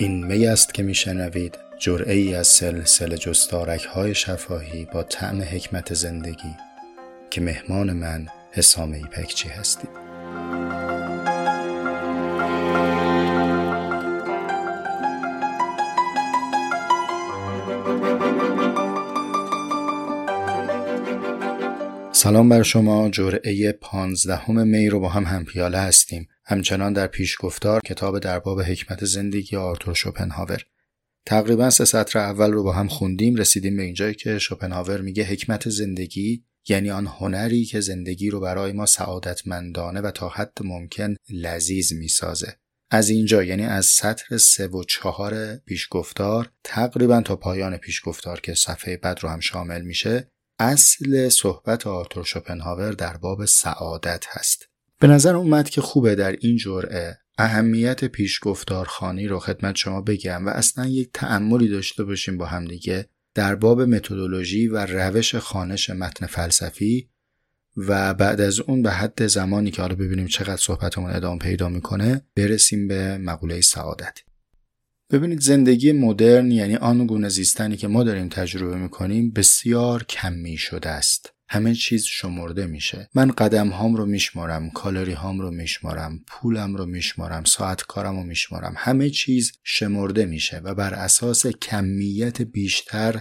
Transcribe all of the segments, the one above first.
این می است که میشنوید جرعه ای از سلسله جستارک های شفاهی با طعم حکمت زندگی که مهمان من حسام ایپکچی هستید سلام بر شما. جرعه پانزدهم می رو با هم همپیاله هستیم. همچنان در پیشگفتار کتاب در باب حکمت زندگی آرتور شوپنهاور. تقریبا سه سطر اول رو با هم خوندیم رسیدیم به اینجایی که شوپنهاور میگه حکمت زندگی یعنی آن هنری که زندگی رو برای ما سعادتمندانه و تا حد ممکن لذیذ می‌سازه. از اینجا یعنی از سطر سه و چهار پیشگفتار تقریبا تا پایان پیشگفتار که صفحه بعد رو هم شامل میشه اصل صحبت آرتور شوپنهاور در باب سعادت هست. به نظر اومد که خوبه در این جرعه اهمیت پیشگفتارخانی رو خدمت شما بگم و اصلا یک تعملی داشته باشیم با همدیگه در باب متدولوژی و روش خانش متن فلسفی و بعد از اون به حد زمانی که حالا ببینیم چقدر صحبتمون ادامه پیدا می‌کنه برسیم به مقوله سعادت. ببینید زندگی مدرن یعنی آن گونه زیستنی که ما داریم تجربه می‌کنیم بسیار کمی شده است. همه چیز شمرده میشه. من قدم هام رو میشمارم کالری هام رو میشمارم پولم رو میشمارم ساعت کارم رو میشمارم. همه چیز شمرده میشه و بر اساس کمیت بیشتر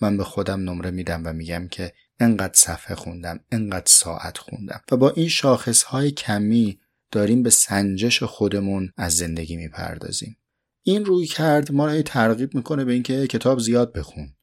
من به خودم نمره میدم و میگم که انقدر صفحه خوندم انقدر ساعت خوندم. و با این شاخص های کمی داریم به سنجش خودمون از زندگی می‌پردازیم. این روی کرد ما رو ترغیب می‌کنه به اینکه کتاب زیاد بخون.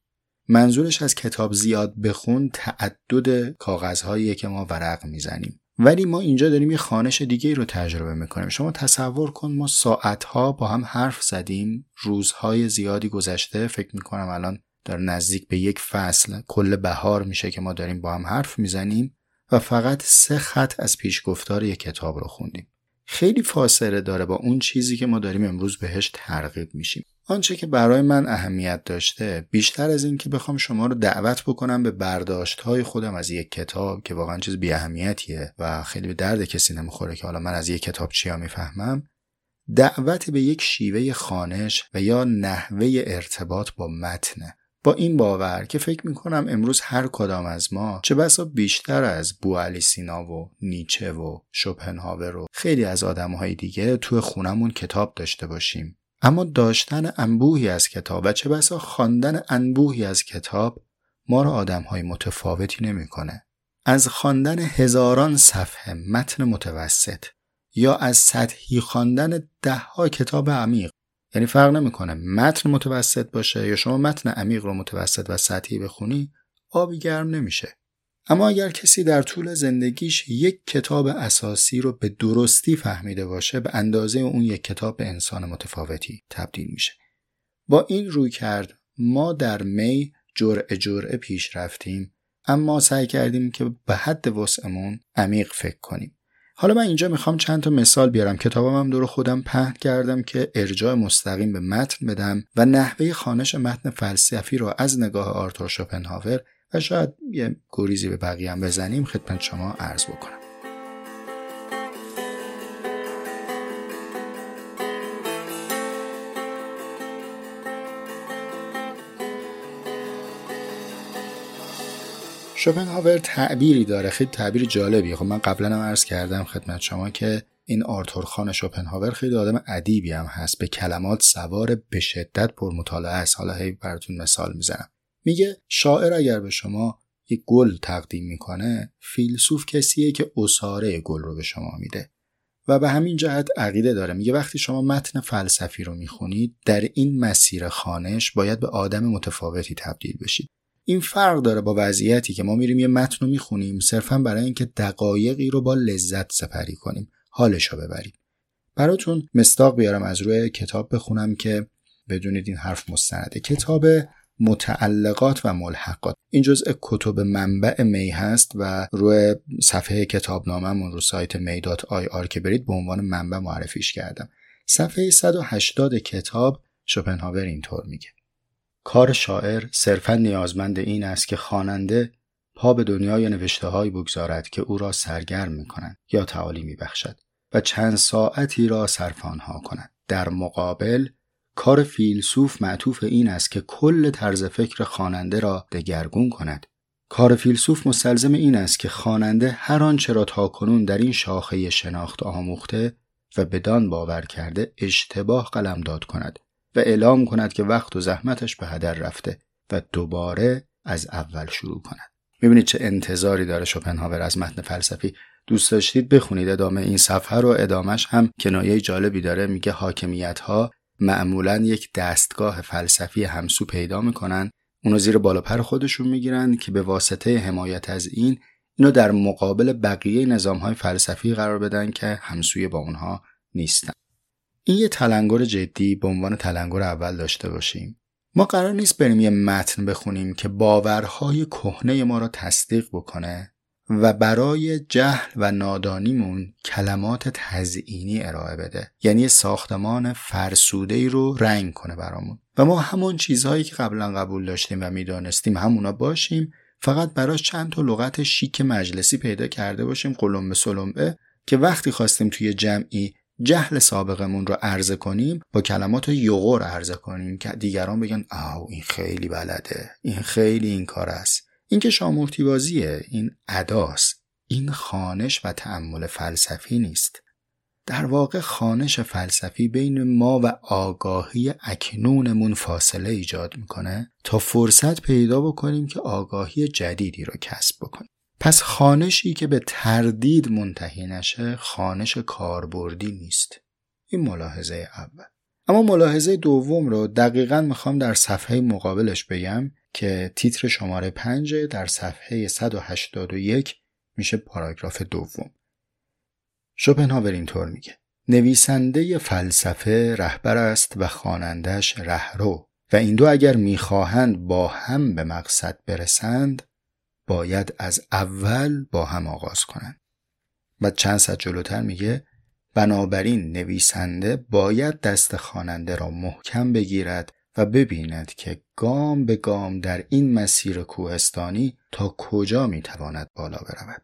منظورش از کتاب زیاد بخون تعدد کاغذهایی که ما ورق می‌زنیم. ولی ما اینجا داریم یه خانش دیگه رو تجربه می‌کنیم. شما تصور کن ما ساعتها با هم حرف زدیم روزهای زیادی گذشته فکر می‌کنم الان داره نزدیک به یک فصل کل بهار میشه که ما داریم با هم حرف می‌زنیم و فقط سه خط از پیشگفتار یک کتاب رو خوندیم. خیلی فاصله داره با اون چیزی که ما داریم امروز بهش ترغیب میشیم. آنچه که برای من اهمیت داشته بیشتر از این که بخوام شما رو دعوت بکنم به برداشت های خودم از یک کتاب که واقعا چیز بی اهمیتیه و خیلی به درد کسی نمی‌خوره که حالا من از یک کتاب چیا می‌فهمم دعوت به یک شیوه خانش و یا نحوه ارتباط با متنه. با این باور که فکر می‌کنم امروز هر کدام از ما چه بسا بیشتر از بو سینا و نیچه و شوپنهاور و خیلی از آدمهای دیگه توی خونمون کتاب داشته باشیم. اما داشتن انبوهی از کتاب و چه بسا خواندن انبوهی از کتاب ما را آدمهای متفاوتی نمی‌کنه. از خواندن هزاران صفحه متن متوسط یا از سطحی خواندن دهها کتاب عمیق یعنی فرق نمی‌کنه متن متوسط باشه یا شما متن عمیق رو متوسط و سطحی بخونی آبی گرم نمیشه. اما اگر کسی در طول زندگیش یک کتاب اساسی رو به درستی فهمیده باشه به اندازه اون یک کتاب به انسان متفاوتی تبدیل میشه. با این روی کرد ما در می جرعه جرعه پیش رفتیم اما سعی کردیم که به حد وسعمون عمیق فکر کنیم. حالا من اینجا می‌خوام چند تا مثال بیارم. کتابم هم دور خودم پهن کردم که ارجاع مستقیم به متن بدم و نحوه خانش متن فلسفی رو از نگاه آرتور شوپنهاور و شاید یه گریزی به بقیه هم بزنیم خدمت شما عرض بکنم. شوپنهاور تعبیری داره خیلی تعبیر جالبیه. خب من قبلا هم عرض کردم خدمت شما که این آرتور خان شوپنهاور خیلی آدم ادیبی هم هست. به کلمات سوار به شدت پر مطالعه است. حالا هی براتون مثال می‌زنم. میگه شاعر اگر به شما یک گل تقدیم می‌کنه فیلسوف کسیه که اساره گل رو به شما میده. و به همین جهت عقیده داره. میگه وقتی شما متن فلسفی رو می‌خونید در این مسیر خانش باید به آدم متفاوتی تبدیل بشید. این فرق داره با وضعیتی که ما میریم یه متن رو می‌خونیم صرفا برای اینکه دقایقی رو با لذت سپری کنیم حالش رو ببریم. براتون مستاق بیارم از روی کتاب بخونم که بدونید این حرف مستنده. کتاب متعلقات و ملحقات. این جزء کتب منبع می هست و روی صفحه کتابنامهمون رو سایت می.ir که برید به عنوان منبع معرفیش کردم. صفحه 180 کتاب شوپنهاور اینطور میگه. کار شاعر صرفا نیازمند این است که خواننده پا به دنیای نوشته های بگذارد که او را سرگرم می کنند یا تعالی می بخشد و چند ساعتی را صرف آنها کند. در مقابل کار فیلسوف معطوف این است که کل طرز فکر خواننده را دگرگون کند. کار فیلسوف مستلزم این است که خواننده هر آنچه را تاکنون در این شاخه شناخت آموخته و بدان باور کرده اشتباه قلمداد کند و اعلام کند که وقت و زحمتش به هدر رفته و دوباره از اول شروع کند. می‌بینید چه انتظاری داره شوپنهاور از متن فلسفی. دوست داشتید بخونید ادامه این صفحه رو. ادامش هم کنایه جالبی داره. میگه حاکمیت ها معمولا یک دستگاه فلسفی همسو پیدا می‌کنن. اونو زیر بالا پر خودشون می‌گیرن که به واسطه حمایت از این اینو در مقابل بقیه نظام های فلسفی قرار بدن که همسوی با اونها نیستن. این یه تلنگر جدی به عنوان تلنگر اول داشته باشیم. ما قرار نیست بریم یه متن بخونیم که باورهای کهنه ما را تصدیق بکنه. و برای جهل و نادانیمون کلمات تزئینی ارائه بده. یعنی ساختمان فرسوده ای رو رنگ کنه برامون. و ما همون چیزهایی که قبلا قبول داشتیم و می‌دانستیم همونا باشیم فقط براش چند تا لغت شیک مجلسی پیدا کرده باشیم قلمبه سلمبه که وقتی خواستیم توی جمعی جهل سابقمون رو عرضه کنیم با کلمات یغور عرضه کنیم که دیگران بگن آو این خیلی بلده. این خیلی این کار است. این که شامورتی بازیه این اداست این خانش و تعمل فلسفی نیست. در واقع خانش فلسفی بین ما و آگاهی اکنونمون فاصله ایجاد می‌کنه تا فرصت پیدا بکنیم که آگاهی جدیدی رو کسب بکنیم. پس خانشی که به تردید منتهی نشه خانش کاربردی نیست. این ملاحظه اول. اما ملاحظه دوم رو دقیقا می‌خوام در صفحه مقابلش بگم. که تیتر شماره 5 در صفحه 181 میشه پاراگراف دوم. شوپنهاور اینطور میگه. نویسنده فلسفه رهبر است و خوانندش رهرو و این دو اگر می‌خواهند با هم به مقصد برسند باید از اول با هم آغاز کنند. و چند صد جلوتر میگه بنابراین نویسنده باید دست خواننده را محکم بگیرد و ببیند که گام به گام در این مسیر کوهستانی تا کجا می‌تواند بالا برود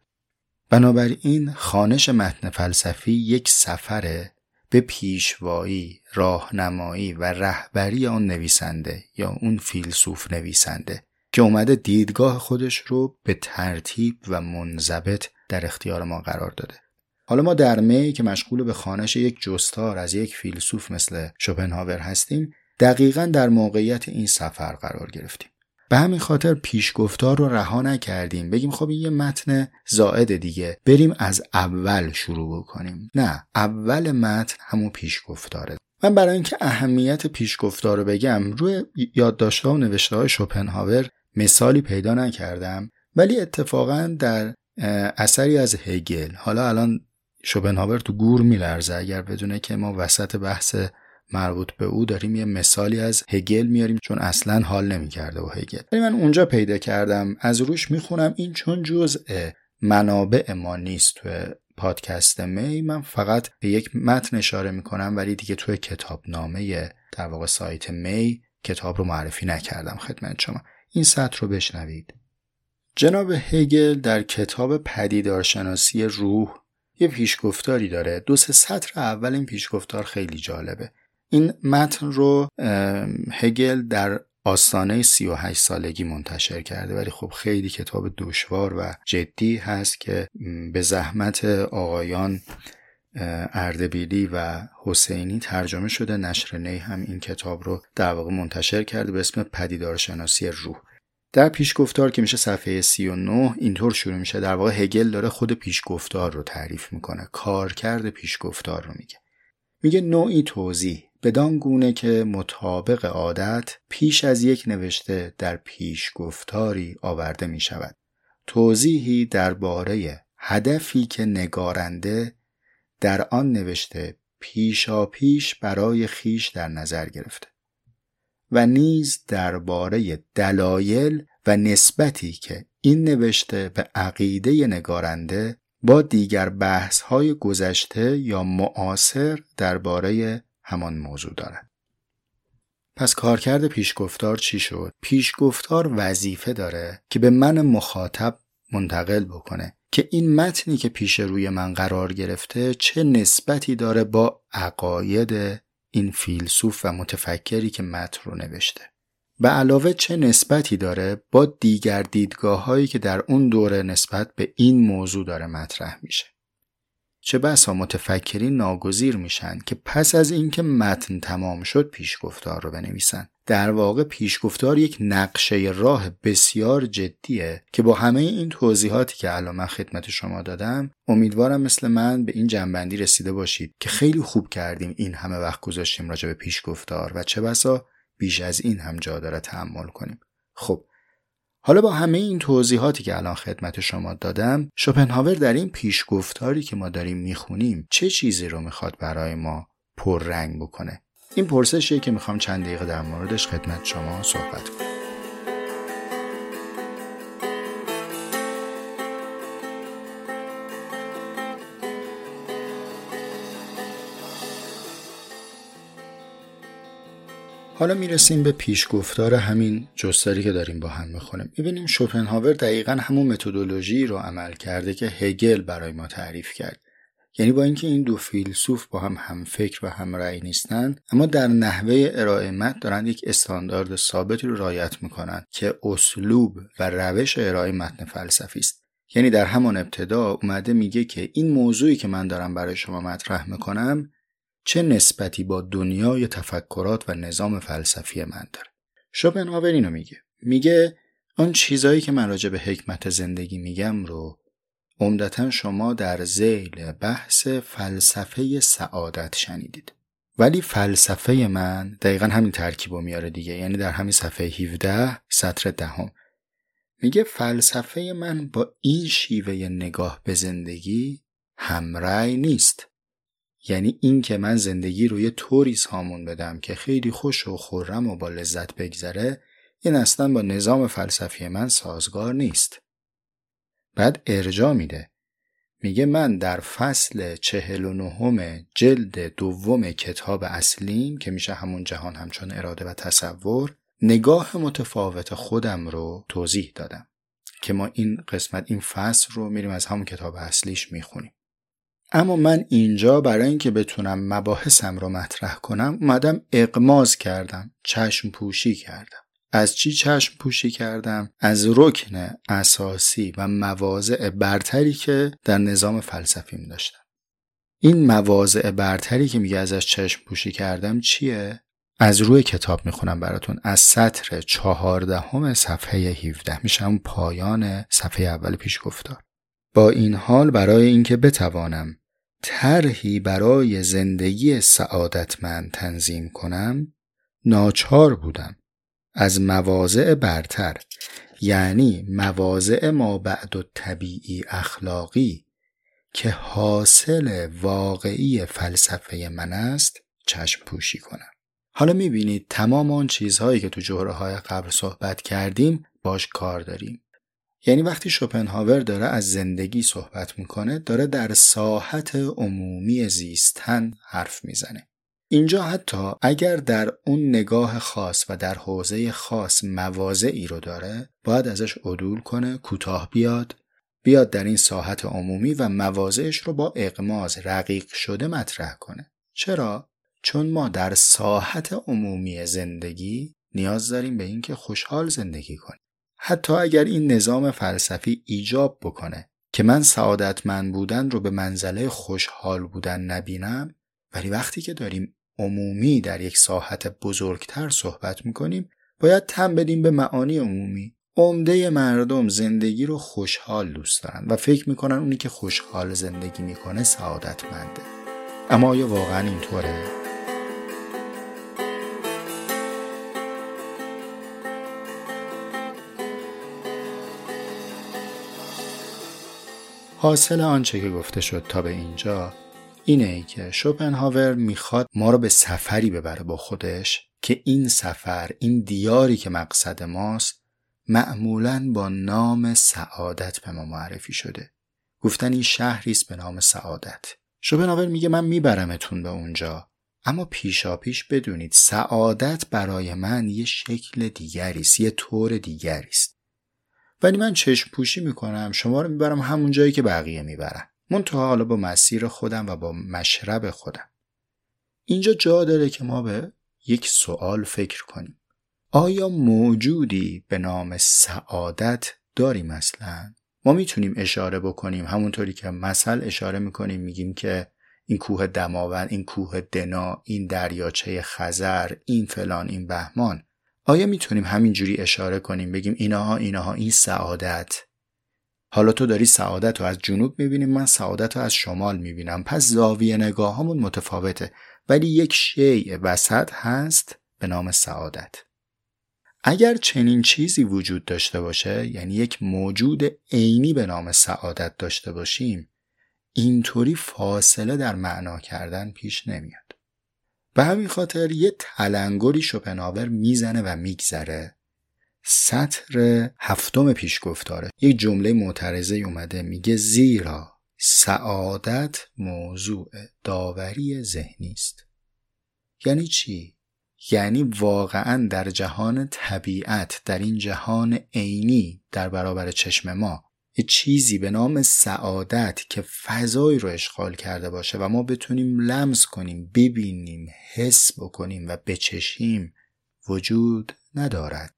بنابراین خانش متن فلسفی یک سفره به پیشوایی، راهنمایی و رهبری آن نویسنده یا اون فیلسوف نویسنده که اومده دیدگاه خودش رو به ترتیب و منضبط در اختیار ما قرار داده. حالا ما در می که مشغول به خانش یک جستار از یک فیلسوف مثل شوپنهاور هستیم دقیقا در موقعیت این سفر قرار گرفتیم. به همین خاطر پیشگفتار رو رها نکردیم. بگیم خب یه متن زائد دیگه. بریم از اول شروع کنیم نه اول متن همون پیشگفتاره. من برای اینکه اهمیت پیشگفتار رو بگم روی یادداشت‌ها و نوشته های شوپنهاور مثالی پیدا نکردم ولی اتفاقا در اثری از هگل. حالا الان شوپنهاور تو گور میلرزه. اگر بدونه که ما وسط بحث مربوط به او داریم یه مثالی از هگل میاریم چون اصلا حال نمی‌کرده با هگل. ولی من اونجا پیدا کردم از روش می‌خونم این چون جزء منابع ما نیست تو پادکست می. من فقط به یک متن اشاره می‌کنم ولی دیگه توی کتابنامه در واقع سایت می کتاب رو معرفی نکردم. خدمت شما. این سطر رو بشنوید. جناب هگل در کتاب پدیدارشناسی روح یه پیشگفتاری داره. دو سه سطر اول این پیشگفتار خیلی جالبه. این متن رو هگل در آستانه 38 سالگی منتشر کرده. ولی خب خیلی کتاب دشوار و جدی هست که به زحمت آقایان اردبیلی و حسینی ترجمه شده. نشر نی هم این کتاب رو در واقع منتشر کرده به اسم پدیدارشناسی روح. در پیشگفتار که میشه صفحه 39 اینطور شروع میشه. در واقع هگل داره خود پیشگفتار رو تعریف می‌کنه. کارکرد پیشگفتار رو میگه. میگه نوعی توضیح. بدان گونه که مطابق عادت پیش از یک نوشته در پیشگفتاری آورده می شود. توضیحی درباره هدفی که نگارنده در آن نوشته پیشا پیش برای خیش در نظر گرفته و نیز درباره دلایل و نسبتی که این نوشته به عقیده نگارنده با دیگر بحث های گذشته یا معاصر درباره همان موضوع دارد. پس کارکرد پیشگفتار چی شد؟ پیشگفتار وظیفه داره که به من مخاطب منتقل بکنه که این متنی که پیش روی من قرار گرفته چه نسبتی داره با عقاید این فیلسوف و متفکری که متن رو نوشته به علاوه چه نسبتی داره با دیگر دیدگاه هایی که در اون دوره نسبت به این موضوع داره مطرح میشه چه بسا متفکرین ناگزیر میشن که پس از اینکه متن تمام شد پیشگفتار رو بنویسن. در واقع پیشگفتار یک نقشه راه بسیار جدیه که با همه این توضیحاتی که الان من خدمت شما دادم امیدوارم مثل من به این جنبندی رسیده باشید که خیلی خوب کردیم این همه وقت گذاشتیم راجع به پیشگفتار و چه بسا بیش از این هم جا داره تحمل کنیم. خب حالا با همه این توضیحاتی که الان خدمت شما دادم شوپنهاور در این پیشگفتاری که ما داریم می‌خونیم چه چیزی رو می‌خواد برای ما پررنگ بکنه؟ این پرسشیه که می‌خوام چند دقیقه در موردش خدمت شما صحبت کنم. حالا می‌رسیم به پیشگفتار همین جستری که داریم با هم می‌خونیم. می‌بینیم شوپنهاور دقیقا همون متدولوژی رو عمل کرده که هگل برای ما تعریف کرد. یعنی با اینکه این دو فیلسوف با هم هم فکر و هم رأی نیستند اما در نحوه ارائه متن دارن یک استاندارد ثابتی رو رعایت می‌کنن که اسلوب و روش ارائه متن فلسفی است. یعنی در همان ابتدا اومده میگه که این موضوعی که من دارم برای شما مطرح می‌کنم چه نسبتی با دنیای تفکرات و نظام فلسفی من داره؟ شوپنهاور اینو میگه. میگه آن چیزایی که من راجع به حکمت زندگی میگم رو عمدتا شما در زیل بحث فلسفه سعادت شنیدید. ولی فلسفه من دقیقا همین ترکیب رو میاره دیگه یعنی در همین صفحه 17 سطر دهم. میگه فلسفه من با این شیوه نگاه به زندگی همرأی نیست. یعنی این که من زندگی رو یه طوری سامون بدم که خیلی خوش و خورم و با لذت بگذره این اصلا با نظام فلسفی من سازگار نیست. بعد ارجا میده. میگه من در فصل چهل و نهم جلد دوم کتاب اصلیم که میشه همون جهان همچون اراده و تصور نگاه متفاوت خودم رو توضیح دادم که ما این قسمت این فصل رو میریم از همون کتاب اصلیش می‌خونیم. اما من اینجا برای اینکه بتونم مباحثم رو مطرح کنم اومدم اقماز کردم چشم پوشی کردم از چی چشم پوشی کردم؟ از رکن اساسی و مواضع برتری که در نظام فلسفیم داشتم. این مواضع برتری که میگه ازش چشم پوشی کردم چیه؟ از روی کتاب می‌خونم براتون از سطر چهاردهم صفحه 17 میشم پایان صفحه اول پیش گفتار. با این حال برای اینکه بتوانم طرحی برای زندگی سعادتمند تنظیم کنم ناچار بودم. از مواضع برتر یعنی مواضع ما بعد و طبیعی اخلاقی که حاصل واقعی فلسفه من است چشم پوشی کنم. حالا می‌بینید تمام آن چیزهایی که تو جهره های قبل صحبت کردیم باش کار داریم. یعنی وقتی شوپنهاور داره از زندگی صحبت می‌کنه داره در ساحت عمومی زیستن حرف می‌زنه. اینجا حتی اگر در اون نگاه خاص و در حوزه خاص مواضعی رو داره باید ازش عدول کنه کوتاه بیاد بیاد در این ساحت عمومی و مواضعش رو با اقماز رقیق شده مطرح کنه. چرا؟ چون ما در ساحت عمومی زندگی نیاز داریم به اینکه خوشحال زندگی کنیم. حتی اگر این نظام فلسفی ایجاب بکنه که من سعادتمند بودن رو به منزله خوشحال بودن نبینم ولی وقتی که داریم عمومی در یک ساحت بزرگتر صحبت می‌کنیم باید تم بدیم به معانی عمومی عمده مردم زندگی رو خوشحال دوست دارن و فکر می‌کنن اونی که خوشحال زندگی می‌کنه سعادتمنده اما آیا واقعا اینطوره؟ حاصل آنچه که گفته شد تا به اینجا اینه ای که شوپنهاور می‌خواد ما رو به سفری ببره با خودش که این سفر این دیاری که مقصد ماست معمولا با نام سعادت به ما معرفی شده. گفتن این شهری است به نام سعادت. شوپنهاور میگه من میبرمتون به اونجا. اما پیشا پیش بدونید سعادت برای من یه شکل دیگری است یه طور دیگری است. ولی من چشم پوشی می‌کنم. شما رو می‌برم همون جایی که بقیه می‌برن. منتها حالا با مسیر خودم و با مشرب خودم. اینجا جا داره که ما به یک سوال فکر کنیم. آیا موجودی به نام سعادت داریم اصلا ما می‌تونیم اشاره بکنیم. همونطوری که مثل اشاره می‌کنیم میگیم که این کوه دماوند این کوه دنا این دریاچه خزر این فلان این بهمان. آیا می‌تونیم همینجوری اشاره کنیم بگیم اینها اینها این سعادت؟ حالا تو داری سعادت رو از جنوب می‌بینیم من سعادت رو از شمال می‌بینم. پس زاویه نگاه همون متفاوته. ولی یک شیء وسط هست به نام سعادت. اگر چنین چیزی وجود داشته باشه یعنی یک موجود عینی به نام سعادت داشته باشیم اینطوری فاصله در معنا کردن پیش نمیاد. به همین خاطر یه تلنگری شپناور می‌زنه و میگذره. سطر هفتم پیشگفتاره. یک جمله معترضه اومده میگه زیرا سعادت موضوع داوری ذهنی است. یعنی چی؟ یعنی واقعا در جهان طبیعت در این جهان عینی در برابر چشم ما یه چیزی به نام سعادت که فضایی رو اشغال کرده باشه و ما بتونیم لمس کنیم ببینیم حس بکنیم و بچشیم وجود ندارد.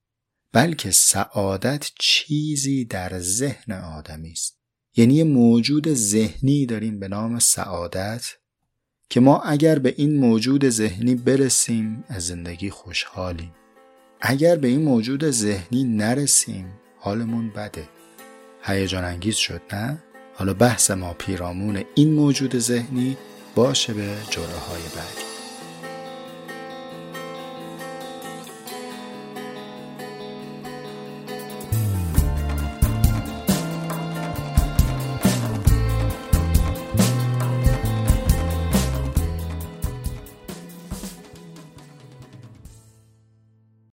بلکه سعادت چیزی در ذهن آدمی است. یعنی موجود ذهنی داریم به نام سعادت که ما اگر به این موجود ذهنی برسیم از زندگی خوشحالیم. اگر به این موجود ذهنی نرسیم حالمون بده. هیجان انگیز شد نه؟ حالا بحث ما پیرامون این موجود ذهنی باشه به جلوهای بعدی